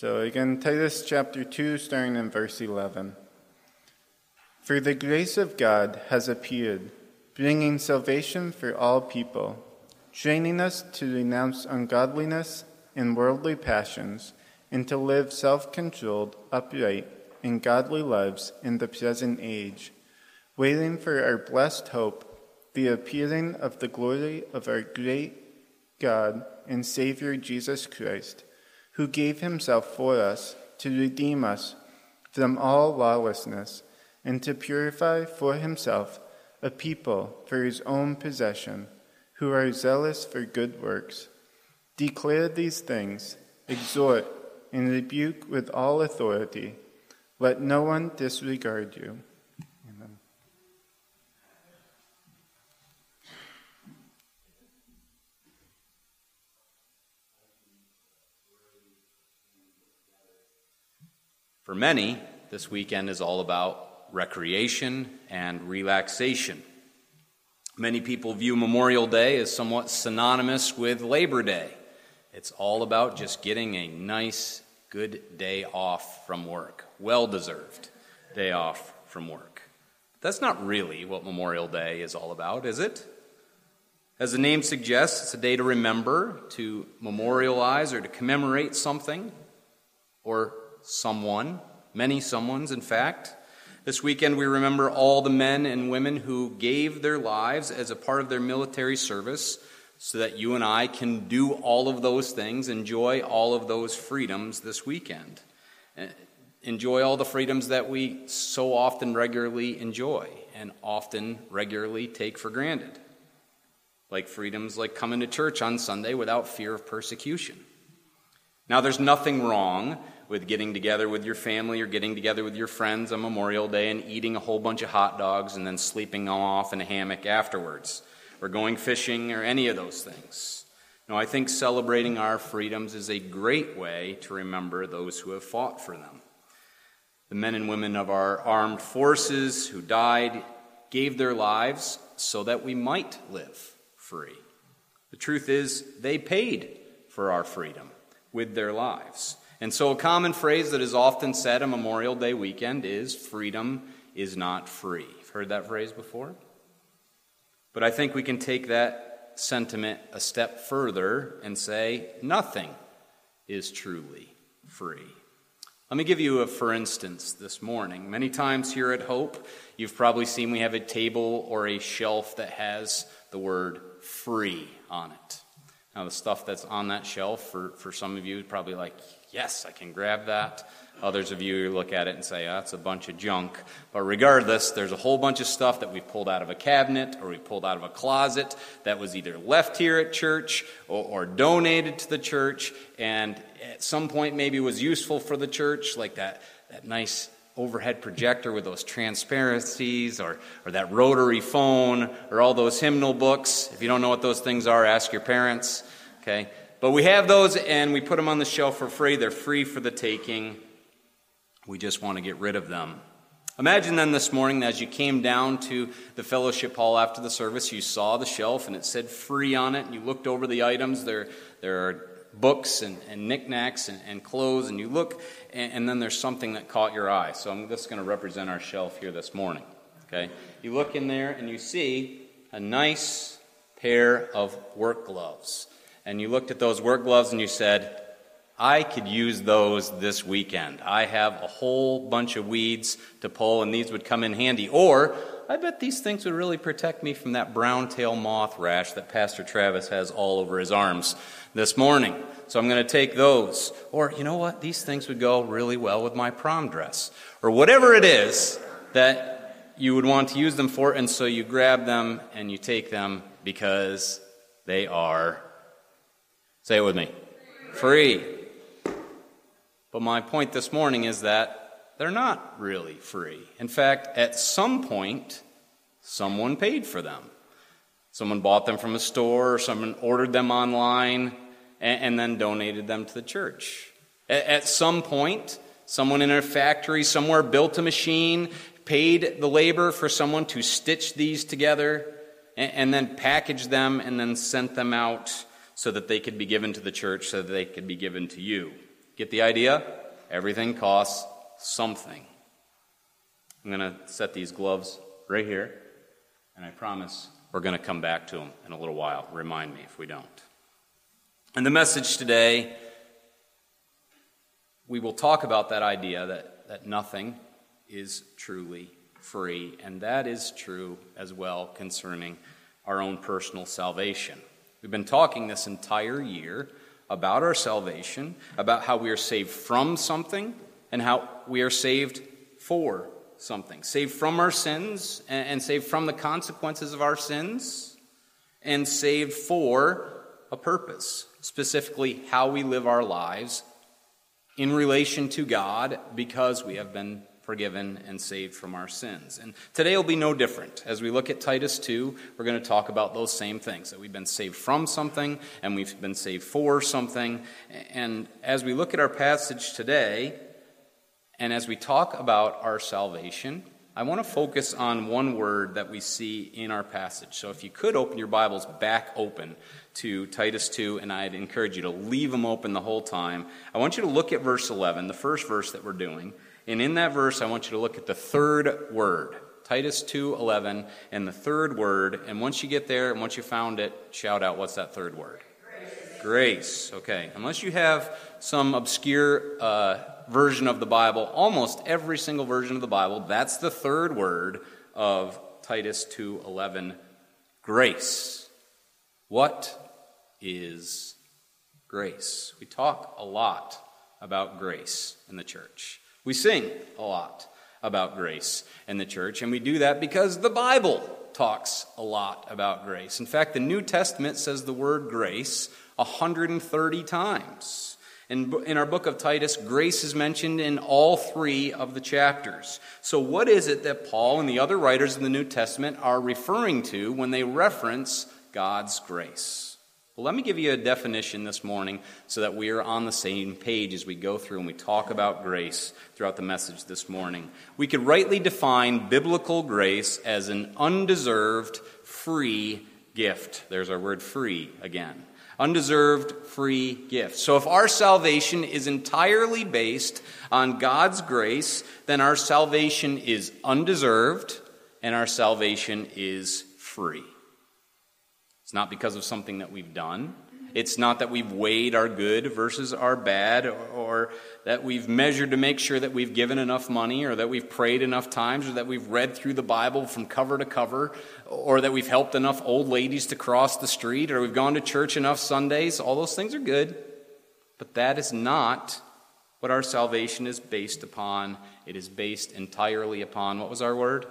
So again, Titus chapter 2, starting in verse 11. For the grace of God has appeared, bringing salvation for all people, training us to renounce ungodliness and worldly passions, and to live self controlled, upright, and godly lives in the present age, waiting for our blessed hope, the appearing of the glory of our great God and Savior Jesus Christ who gave himself for us to redeem us from all lawlessness and to purify for himself a people for his own possession who are zealous for good works. Declare these things, exhort, and rebuke with all authority. Let no one disregard you. For many, this weekend is all about recreation and relaxation. Many people view Memorial Day as somewhat synonymous with Labor Day. It's all about just getting a nice, good day off from work, well deserved day off from work. That's not really what Memorial Day is all about, is it? As the name suggests, it's a day to remember, to memorialize, or to commemorate something or someone, many someones, in fact. This weekend, we remember all the men and women who gave their lives as a part of their military service so that you and I can do all of those things, enjoy all of those freedoms this weekend. Uh, enjoy all the freedoms that we so often regularly enjoy and often regularly take for granted. Like freedoms like coming to church on Sunday without fear of persecution. Now, there's nothing wrong with getting together with your family or getting together with your friends on Memorial Day and eating a whole bunch of hot dogs and then sleeping off in a hammock afterwards, or going fishing or any of those things. No, I think celebrating our freedoms is a great way to remember those who have fought for them. The men and women of our armed forces who died gave their lives so that we might live free. The truth is, they paid for our freedom with their lives. And so, a common phrase that is often said on Memorial Day weekend is freedom is not free. You've heard that phrase before? But I think we can take that sentiment a step further and say nothing is truly free. Let me give you a for instance this morning. Many times here at Hope, you've probably seen we have a table or a shelf that has the word free on it. Now, the stuff that's on that shelf for, for some of you probably like, yes, I can grab that. Others of you look at it and say, oh, that's a bunch of junk. But regardless, there's a whole bunch of stuff that we pulled out of a cabinet or we pulled out of a closet that was either left here at church or, or donated to the church and at some point maybe was useful for the church, like that, that nice overhead projector with those transparencies or, or that rotary phone or all those hymnal books. If you don't know what those things are, ask your parents. Okay? But we have those and we put them on the shelf for free. They're free for the taking. We just want to get rid of them. Imagine then this morning as you came down to the fellowship hall after the service, you saw the shelf and it said free on it, and you looked over the items. There, there are books and, and knickknacks and, and clothes, and you look, and, and then there's something that caught your eye. So I'm just going to represent our shelf here this morning. Okay? You look in there and you see a nice pair of work gloves and you looked at those work gloves and you said, I could use those this weekend. I have a whole bunch of weeds to pull, and these would come in handy. Or, I bet these things would really protect me from that brown tail moth rash that Pastor Travis has all over his arms this morning. So I'm going to take those. Or, you know what? These things would go really well with my prom dress. Or whatever it is that you would want to use them for, and so you grab them and you take them because they are Say it with me free. But my point this morning is that they're not really free. In fact, at some point, someone paid for them. Someone bought them from a store, or someone ordered them online, and, and then donated them to the church. At, at some point, someone in a factory somewhere built a machine, paid the labor for someone to stitch these together, and, and then packaged them and then sent them out so that they could be given to the church, so that they could be given to you. Get the idea? Everything costs something. I'm going to set these gloves right here, and I promise we're going to come back to them in a little while. Remind me if we don't. And the message today, we will talk about that idea that, that nothing is truly free, and that is true as well concerning our own personal salvation. We've been talking this entire year about our salvation, about how we are saved from something, and how we are saved for something. Saved from our sins, and saved from the consequences of our sins, and saved for a purpose, specifically how we live our lives in relation to God because we have been forgiven and saved from our sins. And today will be no different. As we look at Titus 2, we're going to talk about those same things that we've been saved from something and we've been saved for something. And as we look at our passage today, and as we talk about our salvation, I want to focus on one word that we see in our passage. So if you could open your Bibles back open to Titus 2, and I'd encourage you to leave them open the whole time. I want you to look at verse 11, the first verse that we're doing. And in that verse, I want you to look at the third word, Titus 2:11, and the third word. And once you get there, and once you found it, shout out what's that third word? Grace. Grace. Okay. Unless you have some obscure uh, version of the Bible, almost every single version of the Bible, that's the third word of Titus 2:11, grace. What is grace? We talk a lot about grace in the church. We sing a lot about grace in the church, and we do that because the Bible talks a lot about grace. In fact, the New Testament says the word grace 130 times. In, in our book of Titus, grace is mentioned in all three of the chapters. So, what is it that Paul and the other writers in the New Testament are referring to when they reference God's grace? Well, let me give you a definition this morning so that we are on the same page as we go through and we talk about grace throughout the message this morning. We could rightly define biblical grace as an undeserved free gift. There's our word free again. Undeserved free gift. So if our salvation is entirely based on God's grace, then our salvation is undeserved and our salvation is free. It's not because of something that we've done. It's not that we've weighed our good versus our bad, or, or, that we've measured to make sure that we've given enough money, or that we've prayed enough times, or that we've read through the Bible from cover to cover, or that we've helped enough old ladies to cross the street, or we've gone to church enough Sundays. All those things are good. But that is not what our salvation is based upon. It is based entirely upon what was our word?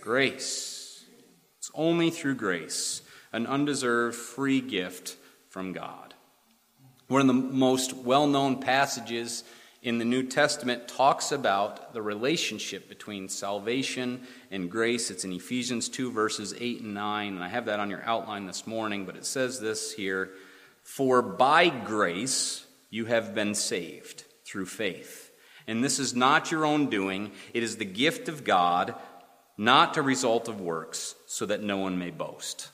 Grace. It's only through grace an undeserved free gift from God. One of the most well known passages in the New Testament talks about the relationship between salvation and grace. It's in Ephesians 2, verses 8 and 9, and I have that on your outline this morning, but it says this here For by grace you have been saved through faith. And this is not your own doing, it is the gift of God, not a result of works, so that no one may boast.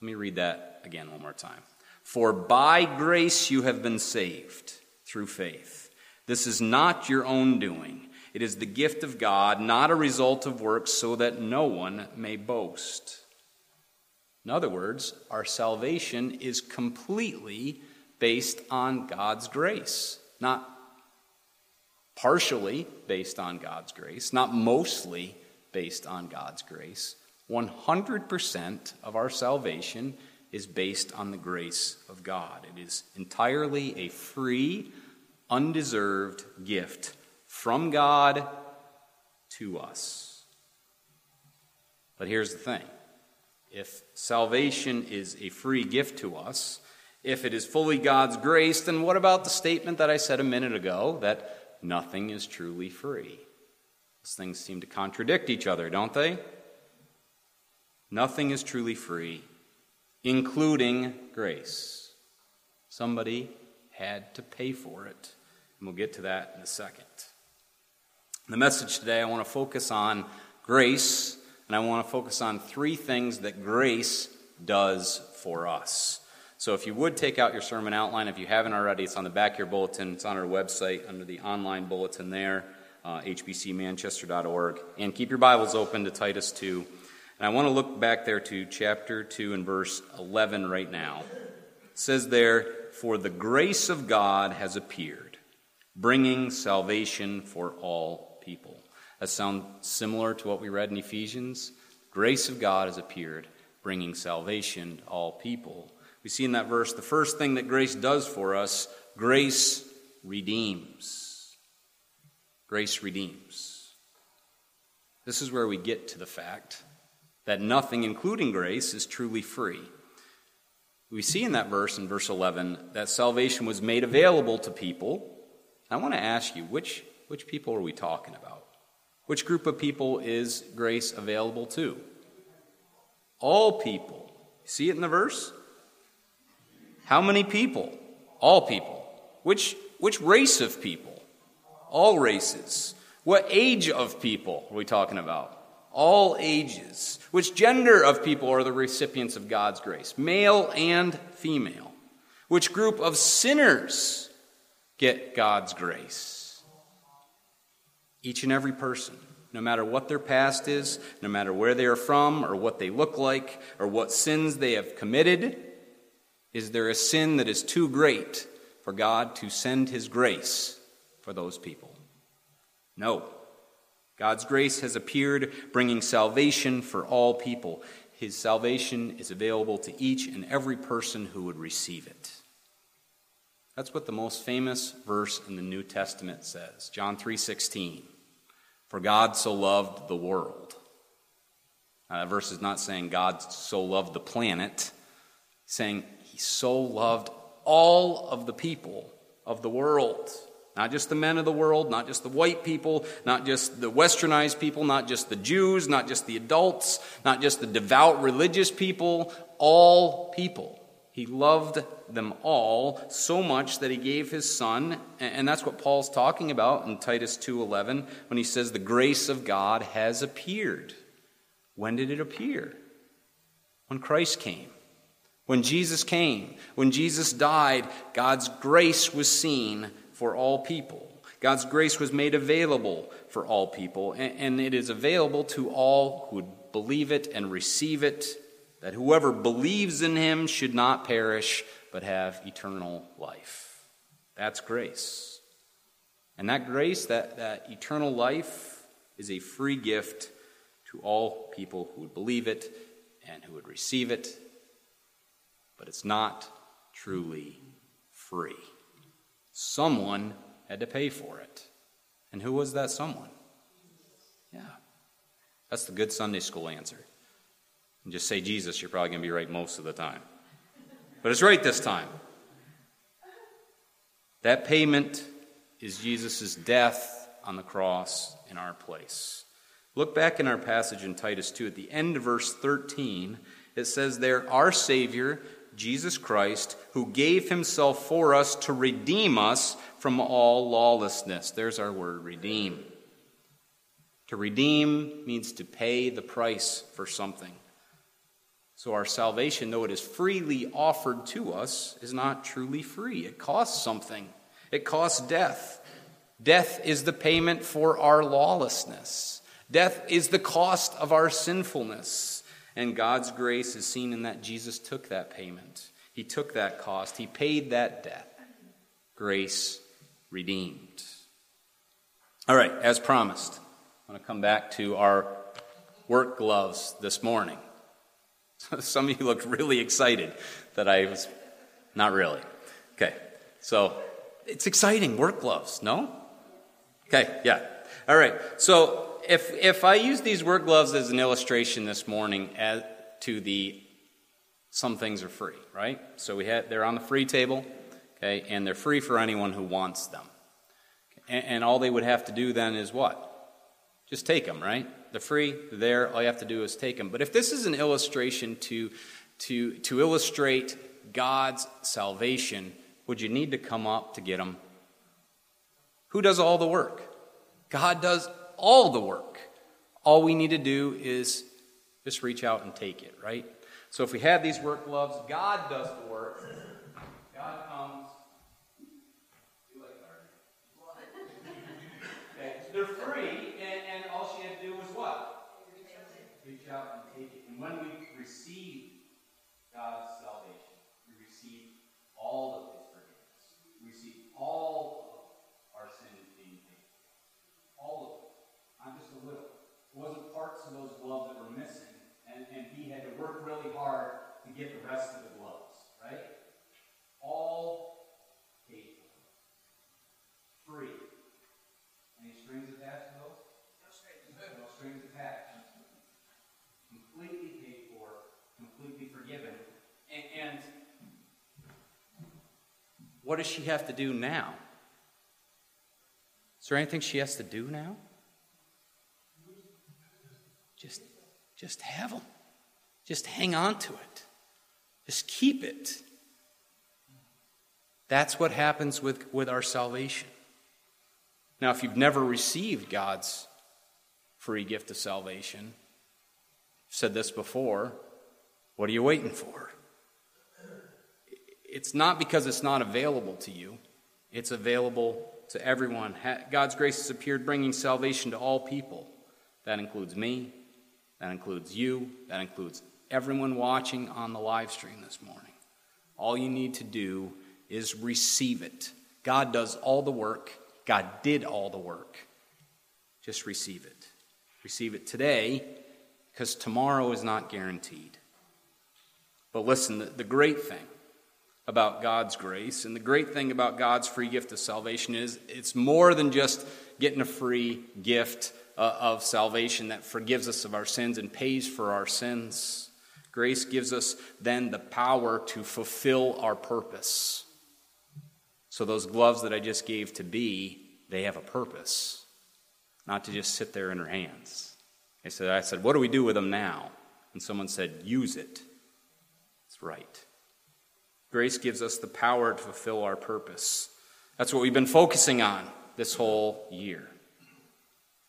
Let me read that again one more time. For by grace you have been saved through faith. This is not your own doing. It is the gift of God, not a result of works, so that no one may boast. In other words, our salvation is completely based on God's grace, not partially based on God's grace, not mostly based on God's grace. 100% of our salvation is based on the grace of God. It is entirely a free, undeserved gift from God to us. But here's the thing if salvation is a free gift to us, if it is fully God's grace, then what about the statement that I said a minute ago that nothing is truly free? Those things seem to contradict each other, don't they? Nothing is truly free, including grace. Somebody had to pay for it. And we'll get to that in a second. The message today, I want to focus on grace, and I want to focus on three things that grace does for us. So if you would take out your sermon outline, if you haven't already, it's on the back of your bulletin. It's on our website under the online bulletin there, uh, hbcmanchester.org. And keep your Bibles open to Titus 2. And I want to look back there to chapter 2 and verse 11 right now. It says there, For the grace of God has appeared, bringing salvation for all people. That sounds similar to what we read in Ephesians. Grace of God has appeared, bringing salvation to all people. We see in that verse the first thing that grace does for us grace redeems. Grace redeems. This is where we get to the fact that nothing, including grace, is truly free. We see in that verse, in verse 11, that salvation was made available to people. I want to ask you, which, which people are we talking about? Which group of people is grace available to? All people. See it in the verse? How many people? All people. Which, which race of people? All races. What age of people are we talking about? All ages. Which gender of people are the recipients of God's grace? Male and female. Which group of sinners get God's grace? Each and every person no matter what their past is, no matter where they are from, or what they look like, or what sins they have committed, is there a sin that is too great for God to send His grace for those people? No. God's grace has appeared, bringing salvation for all people. His salvation is available to each and every person who would receive it. That's what the most famous verse in the New Testament says. John 3:16. For God so loved the world. Now, that verse is not saying God so loved the planet, saying he so loved all of the people of the world. Not just the men of the world, not just the white people, not just the westernized people, not just the Jews, not just the adults, not just the devout religious people, all people. He loved them all so much that he gave his son, and that's what Paul's talking about in Titus 2:11 when he says the grace of God has appeared. When did it appear? When Christ came. When Jesus came, when Jesus died, God's grace was seen for all people. God's grace was made available for all people, and it is available to all who would believe it and receive it, that whoever believes in him should not perish, but have eternal life. That's grace. And that grace, that, that eternal life, is a free gift to all people who would believe it and who would receive it but it's not truly free. Someone had to pay for it. And who was that someone? Yeah. That's the good Sunday school answer. And just say Jesus, you're probably going to be right most of the time. But it's right this time. That payment is Jesus' death on the cross in our place. Look back in our passage in Titus 2 at the end of verse 13. It says there, Our Savior Jesus Christ, who gave himself for us to redeem us from all lawlessness. There's our word, redeem. To redeem means to pay the price for something. So our salvation, though it is freely offered to us, is not truly free. It costs something, it costs death. Death is the payment for our lawlessness. Death is the cost of our sinfulness. And God's grace is seen in that Jesus took that payment. He took that cost. He paid that debt. Grace redeemed. All right, as promised, I'm going to come back to our work gloves this morning. Some of you looked really excited that I was not really. Okay, so it's exciting, work gloves, no? Okay, yeah. All right, so if, if I use these work gloves as an illustration this morning as to the some things are free, right? So we had they're on the free table, okay, and they're free for anyone who wants them. And, and all they would have to do then is what? Just take them, right? They're free, they're there. All you have to do is take them. But if this is an illustration to to to illustrate God's salvation, would you need to come up to get them? Who does all the work? God does all the work. All we need to do is just reach out and take it, right? So if we have these work gloves, God does the work. God comes. Okay, they're free, and, and all she had to do was what? Reach out and take it. And when we receive God's salvation, we receive all of His forgiveness. We receive all of our sins being paid. All of it. Not just a little. It wasn't parts of those gloves that were missing, and, and he had to work really hard to get the rest of the gloves, right? All paid for. Free. Any strings attached to those? No strings. No strings attached. Completely paid for, completely forgiven. And, and what does she have to do now? Is there anything she has to do now? Just, just have them. Just hang on to it. Just keep it. That's what happens with, with our salvation. Now, if you've never received God's free gift of salvation, I've said this before, what are you waiting for? It's not because it's not available to you, it's available to everyone. God's grace has appeared, bringing salvation to all people. That includes me, that includes you, that includes everyone watching on the live stream this morning. All you need to do is receive it. God does all the work, God did all the work. Just receive it. Receive it today because tomorrow is not guaranteed. But listen, the, the great thing about God's grace and the great thing about God's free gift of salvation is it's more than just getting a free gift uh, of salvation that forgives us of our sins and pays for our sins. Grace gives us then the power to fulfill our purpose. So, those gloves that I just gave to B, they have a purpose, not to just sit there in her hands. I said, I said, What do we do with them now? And someone said, Use it. It's right. Grace gives us the power to fulfill our purpose. That's what we've been focusing on this whole year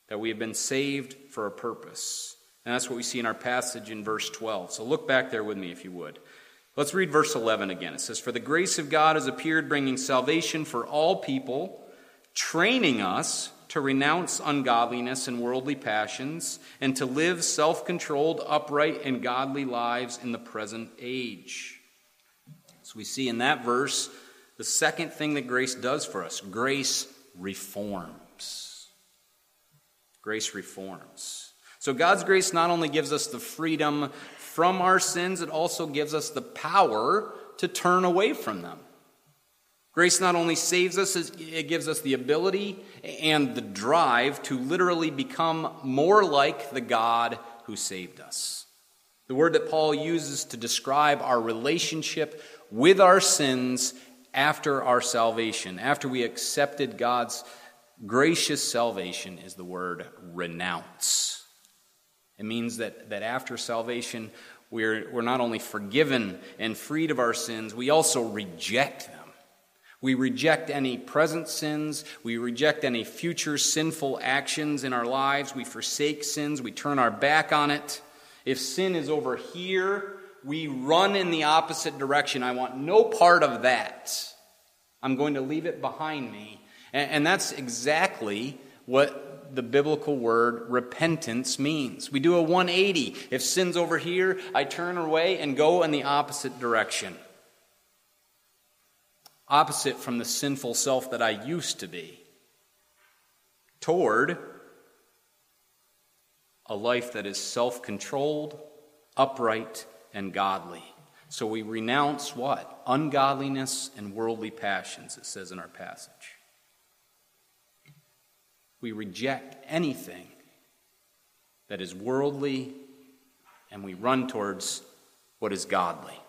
that we have been saved for a purpose. And that's what we see in our passage in verse 12. So look back there with me if you would. Let's read verse 11 again. It says, For the grace of God has appeared, bringing salvation for all people, training us to renounce ungodliness and worldly passions, and to live self controlled, upright, and godly lives in the present age. So we see in that verse the second thing that grace does for us grace reforms. Grace reforms. So God's grace not only gives us the freedom from our sins, it also gives us the power to turn away from them. Grace not only saves us, it gives us the ability and the drive to literally become more like the God who saved us. The word that Paul uses to describe our relationship with our sins after our salvation, after we accepted God's Gracious salvation is the word renounce. It means that, that after salvation, we're, we're not only forgiven and freed of our sins, we also reject them. We reject any present sins. We reject any future sinful actions in our lives. We forsake sins. We turn our back on it. If sin is over here, we run in the opposite direction. I want no part of that. I'm going to leave it behind me and, and that's exactly what the biblical word repentance means. We do a 180. If sin's over here, I turn away and go in the opposite direction. Opposite from the sinful self that I used to be. Toward a life that is self controlled, upright, and godly. So we renounce what? Ungodliness and worldly passions, it says in our passage. We reject anything that is worldly and we run towards what is godly.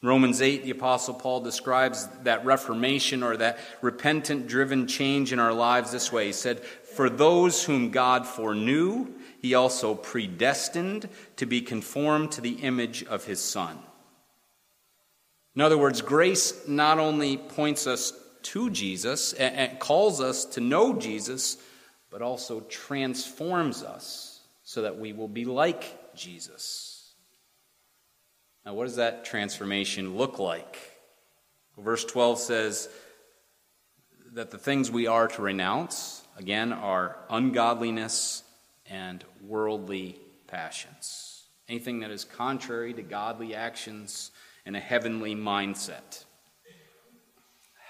Romans 8, the Apostle Paul describes that reformation or that repentant driven change in our lives this way. He said, For those whom God foreknew, he also predestined to be conformed to the image of his Son. In other words, grace not only points us to Jesus and calls us to know Jesus, but also transforms us so that we will be like Jesus. Now, what does that transformation look like? Verse 12 says that the things we are to renounce, again, are ungodliness and worldly passions. Anything that is contrary to godly actions and a heavenly mindset.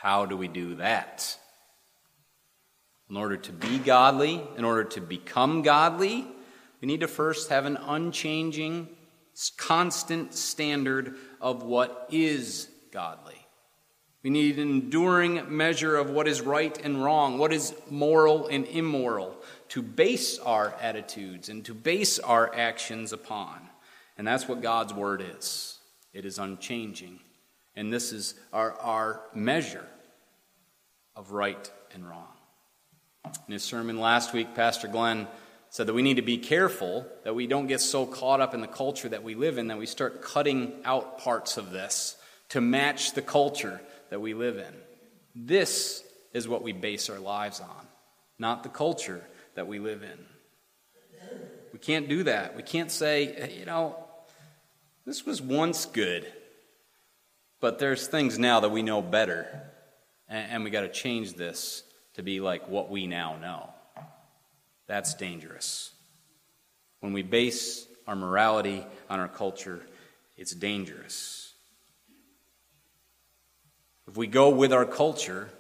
How do we do that? In order to be godly, in order to become godly, we need to first have an unchanging, constant standard of what is godly. We need an enduring measure of what is right and wrong, what is moral and immoral, to base our attitudes and to base our actions upon. And that's what God's Word is it is unchanging. And this is our, our measure of right and wrong. In his sermon last week, Pastor Glenn said that we need to be careful that we don't get so caught up in the culture that we live in that we start cutting out parts of this to match the culture that we live in. This is what we base our lives on, not the culture that we live in. We can't do that. We can't say, you know, this was once good, but there's things now that we know better, and we got to change this to be like what we now know. That's dangerous. When we base our morality on our culture, it's dangerous. If we go with our culture,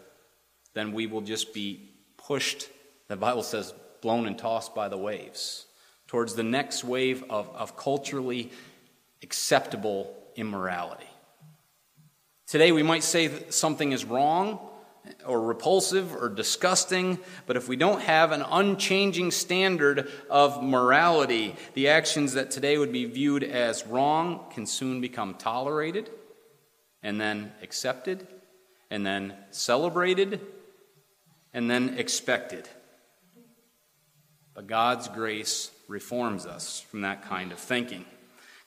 then we will just be pushed, the Bible says, blown and tossed by the waves, towards the next wave of, of culturally acceptable immorality. Today, we might say that something is wrong or repulsive or disgusting, but if we don't have an unchanging standard of morality, the actions that today would be viewed as wrong can soon become tolerated and then accepted and then celebrated and then expected. But God's grace reforms us from that kind of thinking.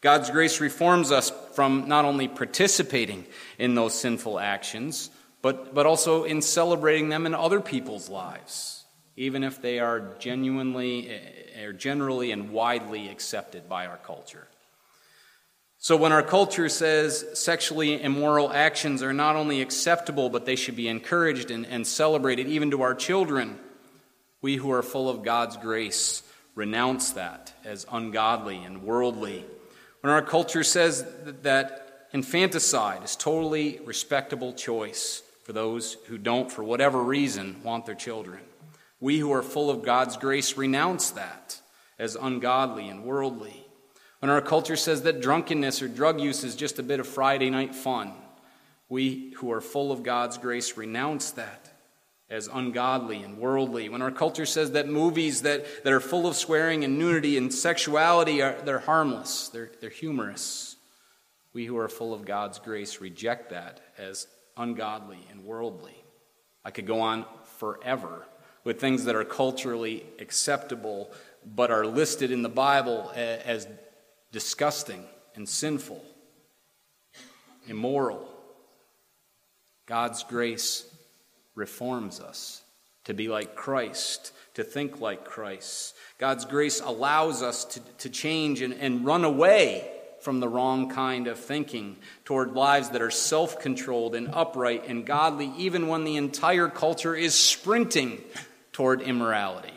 God's grace reforms us from not only participating in those sinful actions, but, but also in celebrating them in other people's lives, even if they are genuinely or eh, generally and widely accepted by our culture. So, when our culture says sexually immoral actions are not only acceptable, but they should be encouraged and, and celebrated even to our children, we who are full of God's grace renounce that as ungodly and worldly. When our culture says that infanticide is totally respectable choice, for those who don't, for whatever reason, want their children. We who are full of God's grace renounce that as ungodly and worldly. When our culture says that drunkenness or drug use is just a bit of Friday night fun, we who are full of God's grace renounce that as ungodly and worldly. When our culture says that movies that, that are full of swearing and nudity and sexuality are they're harmless, they're, they're humorous, we who are full of God's grace reject that as ungodly, and worldly. I could go on forever with things that are culturally acceptable but are listed in the Bible as disgusting and sinful, immoral. God's grace reforms us to be like Christ, to think like Christ. God's grace allows us to, to change and, and run away from the wrong kind of thinking toward lives that are self controlled and upright and godly, even when the entire culture is sprinting toward immorality.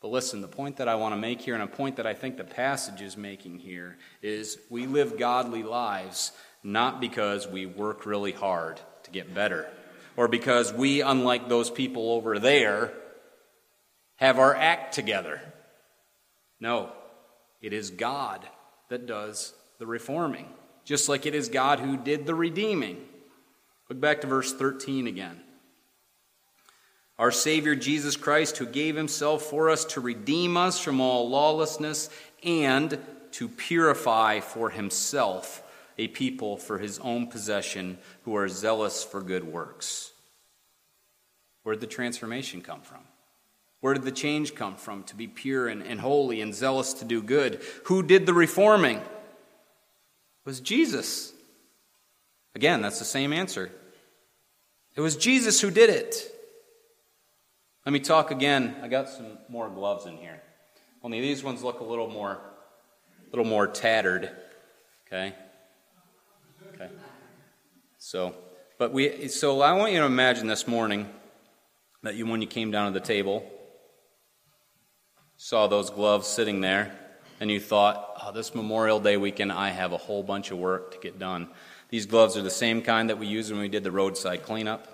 But listen, the point that I want to make here, and a point that I think the passage is making here, is we live godly lives not because we work really hard to get better, or because we, unlike those people over there, have our act together. No, it is God that does the reforming, just like it is God who did the redeeming. Look back to verse 13 again. Our Savior Jesus Christ, who gave himself for us to redeem us from all lawlessness and to purify for himself a people for his own possession who are zealous for good works. Where did the transformation come from? Where did the change come from to be pure and, and holy and zealous to do good? Who did the reforming? It was Jesus. Again, that's the same answer. It was Jesus who did it. Let me talk again. I got some more gloves in here. Only these ones look a little more a little more tattered. Okay? Okay. So, but we, so I want you to imagine this morning that you, when you came down to the table, saw those gloves sitting there, and you thought, oh, this Memorial Day weekend, I have a whole bunch of work to get done. These gloves are the same kind that we used when we did the roadside cleanup.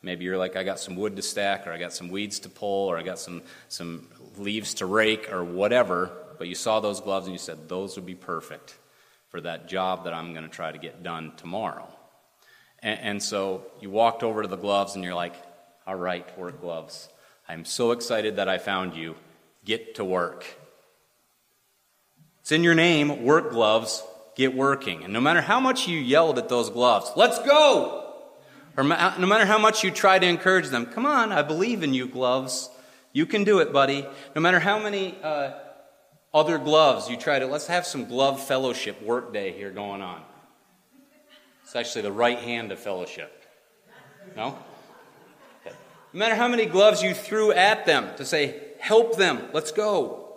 Maybe you're like, I got some wood to stack, or I got some weeds to pull, or I got some, some leaves to rake, or whatever. But you saw those gloves and you said, those would be perfect for that job that I'm going to try to get done tomorrow. And, and so you walked over to the gloves and you're like, all right, work gloves. I'm so excited that I found you. Get to work. It's in your name, work gloves, get working. And no matter how much you yelled at those gloves, let's go! Or no matter how much you try to encourage them, come on, I believe in you, gloves. You can do it, buddy. No matter how many uh, other gloves you try to, let's have some glove fellowship work day here going on. It's actually the right hand of fellowship. No? No matter how many gloves you threw at them to say, help them, let's go.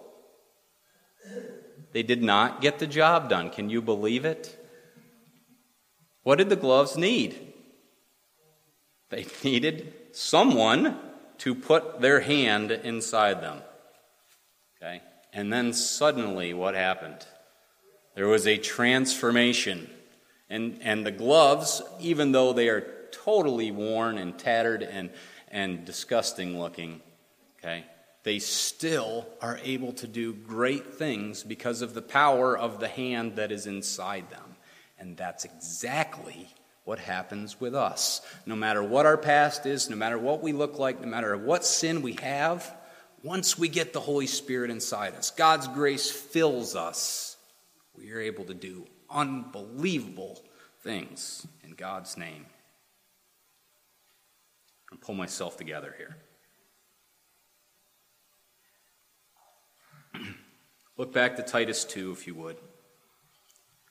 They did not get the job done. Can you believe it? What did the gloves need? They needed someone to put their hand inside them. Okay? And then suddenly, what happened? There was a transformation. And, and the gloves, even though they are totally worn and tattered and, and disgusting looking, okay, they still are able to do great things because of the power of the hand that is inside them. And that's exactly what happens with us. No matter what our past is, no matter what we look like, no matter what sin we have, once we get the Holy Spirit inside us, God's grace fills us, we are able to do unbelievable things in God's name. I'll pull myself together here. Look back to Titus 2, if you would.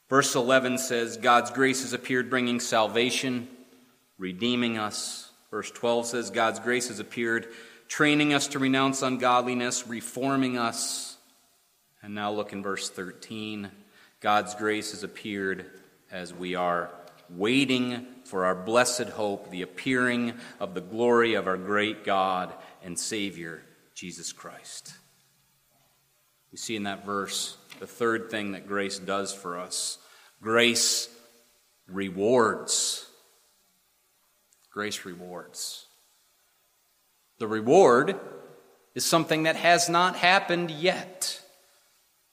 Verse 11 says, God's grace has appeared, bringing salvation, redeeming us. Verse 12 says, God's grace has appeared, training us to renounce ungodliness, reforming us. And now look in verse 13. God's grace has appeared as we are waiting for our blessed hope, the appearing of the glory of our great God and Savior, Jesus Christ. We see in that verse the third thing that grace does for us Grace rewards. Grace rewards. The reward is something that has not happened yet.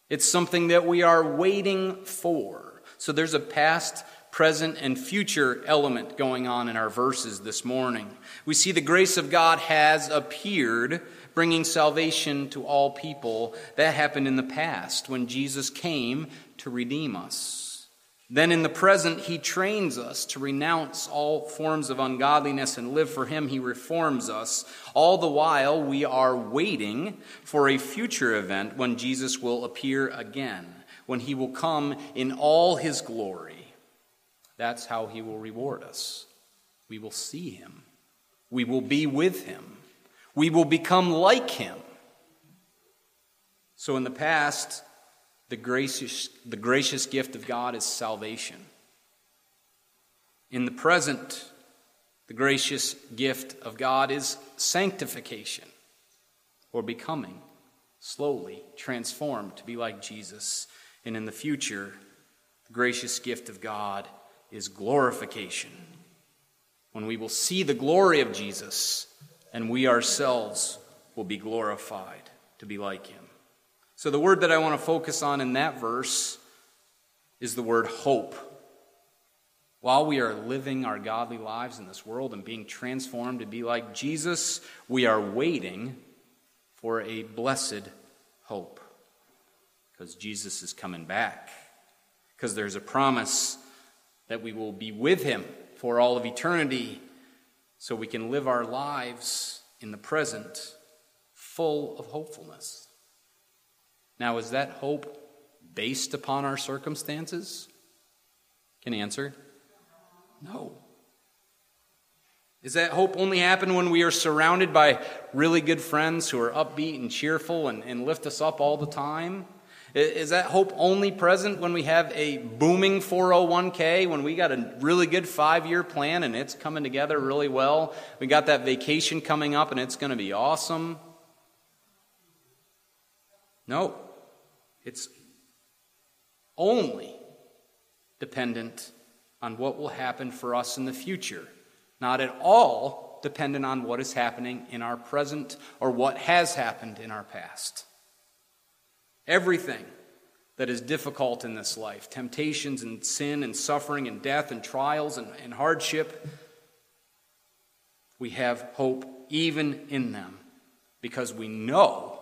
It's something that we are waiting for. So there's a past, present, and future element going on in our verses this morning. We see the grace of God has appeared, bringing salvation to all people. That happened in the past when Jesus came to redeem us. Then in the present, he trains us to renounce all forms of ungodliness and live for him. He reforms us. All the while, we are waiting for a future event when Jesus will appear again, when he will come in all his glory. That's how he will reward us. We will see him, we will be with him, we will become like him. So in the past, the gracious, the gracious gift of God is salvation. In the present, the gracious gift of God is sanctification, or becoming slowly transformed to be like Jesus. And in the future, the gracious gift of God is glorification, when we will see the glory of Jesus and we ourselves will be glorified to be like him. So, the word that I want to focus on in that verse is the word hope. While we are living our godly lives in this world and being transformed to be like Jesus, we are waiting for a blessed hope. Because Jesus is coming back. Because there's a promise that we will be with him for all of eternity so we can live our lives in the present full of hopefulness. Now, is that hope based upon our circumstances? Can answer? No. Is that hope only happen when we are surrounded by really good friends who are upbeat and cheerful and, and lift us up all the time? Is that hope only present when we have a booming 401k, when we got a really good five year plan and it's coming together really well? We got that vacation coming up and it's going to be awesome? No. It's only dependent on what will happen for us in the future, not at all dependent on what is happening in our present or what has happened in our past. Everything that is difficult in this life temptations and sin and suffering and death and trials and, and hardship we have hope even in them because we know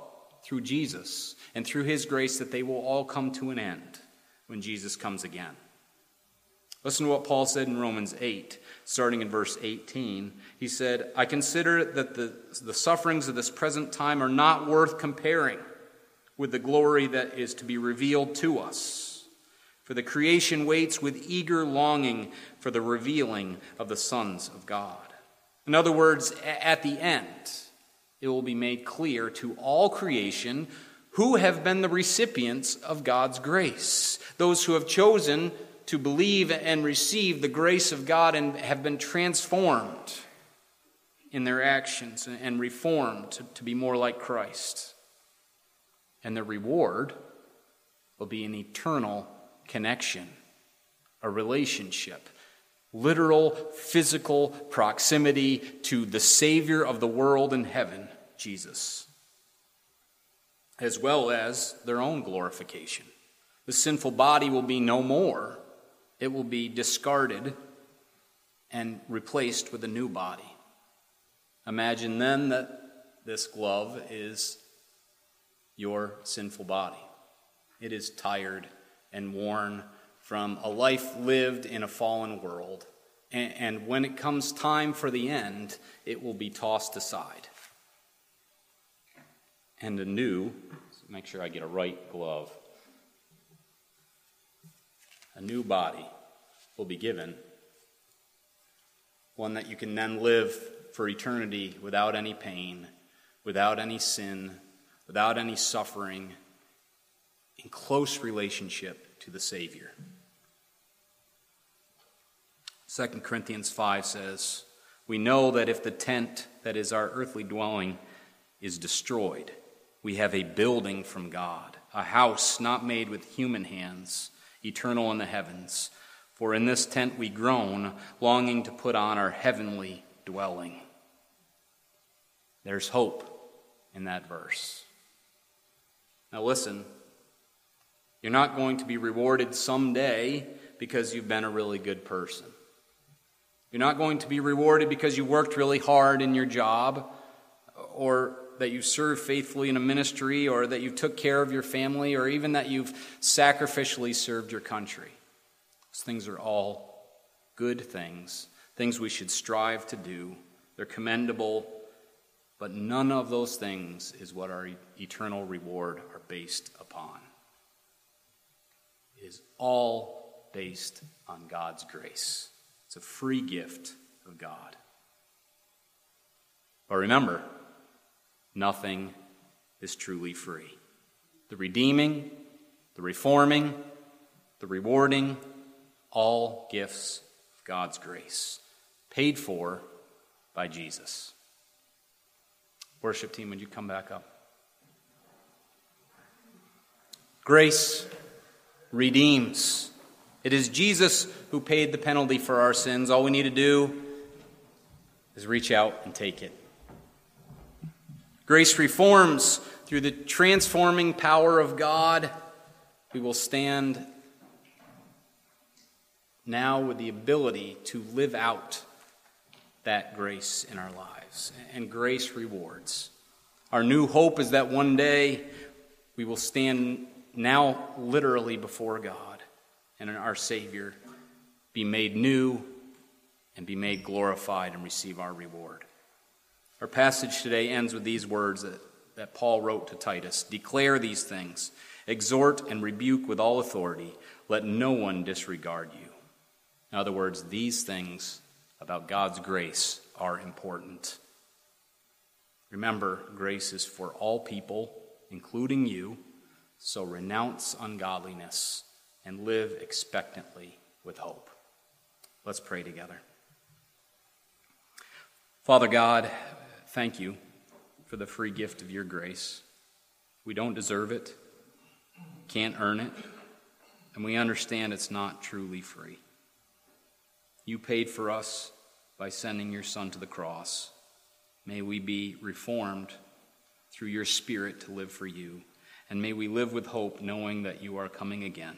through Jesus and through His grace that they will all come to an end when Jesus comes again. Listen to what Paul said in Romans 8, starting in verse 18. He said, I consider that the, the sufferings of this present time are not worth comparing with the glory that is to be revealed to us. For the creation waits with eager longing for the revealing of the sons of God. In other words, at the end, it will be made clear to all creation who have been the recipients of God's grace, those who have chosen to believe and receive the grace of God and have been transformed in their actions and reformed to, to be more like Christ. And the reward will be an eternal connection, a relationship, literal physical proximity to the Savior of the world in heaven, Jesus as well as their own glorification. The sinful body will be no more, it will be discarded and replaced with a new body. Imagine then that this glove is your sinful body. It is tired and worn from a life lived in a fallen world. And, when it comes time for the end, it will be tossed aside and a new, make sure I get a right glove, a new body will be given, one that you can then live for eternity without any pain, without any sin, without any suffering, in close relationship to the Savior. 2 Corinthians 5 says, We know that if the tent that is our earthly dwelling is destroyed, we have a building from God, a house not made with human hands, eternal in the heavens. For in this tent we groan, longing to put on our heavenly dwelling. There's hope in that verse. Now, listen, you're not going to be rewarded someday because you've been a really good person. You're not going to be rewarded because you worked really hard in your job or that you served faithfully in a ministry or that you took care of your family or even that you've sacrificially served your country. Those things are all good things, things we should strive to do. They're commendable, but none of those things is what our eternal reward are based upon. It is all based on God's grace. A free gift of God. But remember, nothing is truly free. The redeeming, the reforming, the rewarding, all gifts of God's grace, paid for by Jesus. Worship team, would you come back up? Grace redeems. It is Jesus who paid the penalty for our sins. All we need to do is reach out and take it. Grace reforms through the transforming power of God. We will stand now with the ability to live out that grace in our lives. And grace rewards. Our new hope is that one day we will stand now literally before God and in our Savior, be made new and be made glorified and receive our reward. Our passage today ends with these words that, that Paul wrote to Titus Declare these things, exhort and rebuke with all authority. Let no one disregard you. In other words, these things about God's grace are important. Remember, grace is for all people, including you, So renounce ungodliness and live expectantly with hope. Let's pray together. Father God, thank you for the free gift of your grace. We don't deserve it, can't earn it, and we understand it's not truly free. You paid for us by sending your Son to the cross. May we be reformed through your Spirit to live for you, and may we live with hope knowing that you are coming again.